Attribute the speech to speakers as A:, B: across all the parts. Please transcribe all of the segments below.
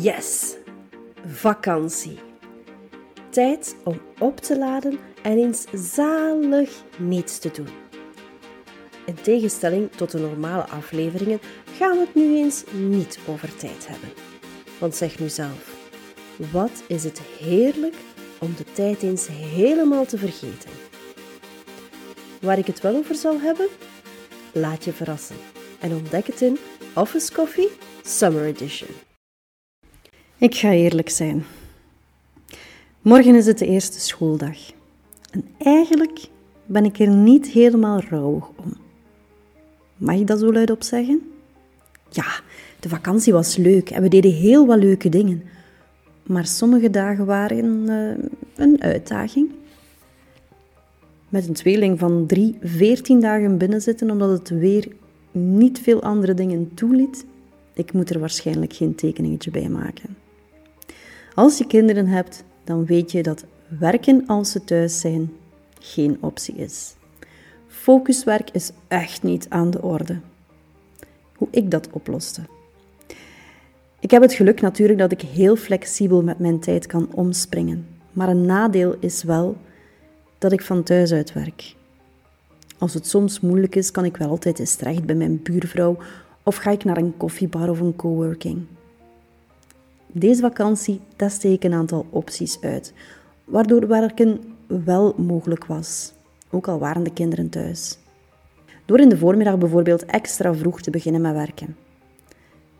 A: Yes, vakantie. Tijd om op te laden en eens zalig niets te doen. In tegenstelling tot de normale afleveringen gaan we het nu eens niet over tijd hebben. Want zeg nu zelf, wat is het heerlijk om de tijd eens helemaal te vergeten. Waar ik het wel over zal hebben? Laat je verrassen en ontdek het in Office Coffee Summer Edition. Ik ga eerlijk zijn. Morgen is het de eerste schooldag. En eigenlijk ben ik er niet helemaal rouwig om. Mag ik dat zo luidop zeggen? Ja, de vakantie was leuk en we deden heel wat leuke dingen. Maar sommige dagen waren uh, een uitdaging. Met een tweeling van drie, veertien dagen binnenzitten omdat het weer niet veel andere dingen toeliet, ik moet er waarschijnlijk geen tekeningetje bij maken. Als je kinderen hebt, dan weet je dat werken als ze thuis zijn geen optie is. Focuswerk is echt niet aan de orde. Hoe ik dat oploste. Ik heb het geluk natuurlijk dat ik heel flexibel met mijn tijd kan omspringen. Maar een nadeel is wel dat ik van thuis uit werk. Als het soms moeilijk is, kan ik wel altijd eens terecht bij mijn buurvrouw of ga ik naar een koffiebar of een coworking. Deze vakantie testte ik een aantal opties uit, waardoor werken wel mogelijk was, ook al waren de kinderen thuis. Door in de voormiddag bijvoorbeeld extra vroeg te beginnen met werken.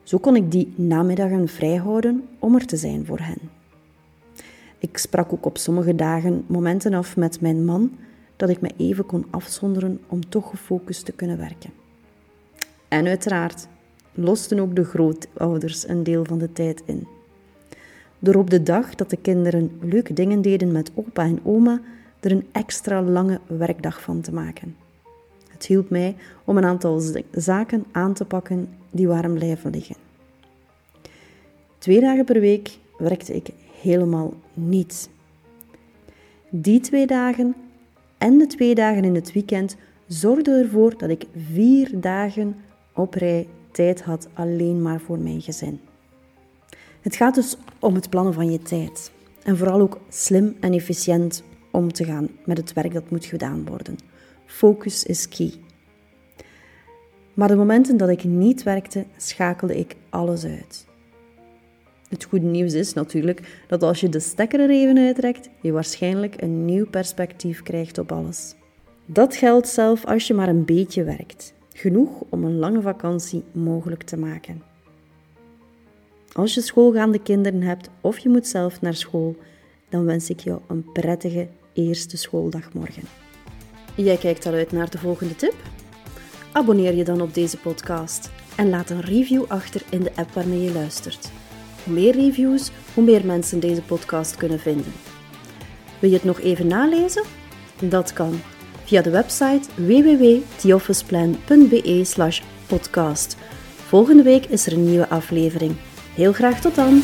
A: Zo kon ik die namiddagen vrijhouden om er te zijn voor hen. Ik sprak ook op sommige dagen momenten af met mijn man dat ik me even kon afzonderen om toch gefocust te kunnen werken. En uiteraard losten ook de grootouders een deel van de tijd in. Door op de dag dat de kinderen leuke dingen deden met opa en oma, er een extra lange werkdag van te maken. Het hielp mij om een aantal zaken aan te pakken die waren blijven liggen. Twee dagen per week werkte ik helemaal niet. Die twee dagen en de twee dagen in het weekend zorgden ervoor dat ik vier dagen op rij tijd had alleen maar voor mijn gezin. Het gaat dus om het plannen van je tijd. En vooral ook slim en efficiënt om te gaan met het werk dat moet gedaan worden. Focus is key. Maar de momenten dat ik niet werkte, schakelde ik alles uit. Het goede nieuws is natuurlijk dat als je de stekker er even uittrekt, je waarschijnlijk een nieuw perspectief krijgt op alles. Dat geldt zelf als je maar een beetje werkt. Genoeg om een lange vakantie mogelijk te maken. Als je schoolgaande kinderen hebt of je moet zelf naar school, dan wens ik jou een prettige eerste schooldag morgen. Jij kijkt al uit naar de volgende tip? Abonneer je dan op deze podcast en laat een review achter in de app waarmee je luistert. Hoe meer reviews, hoe meer mensen deze podcast kunnen vinden. Wil je het nog even nalezen? Dat kan via de website www.theofficeplan.be/podcast. Volgende week is er een nieuwe aflevering. Heel graag tot dan!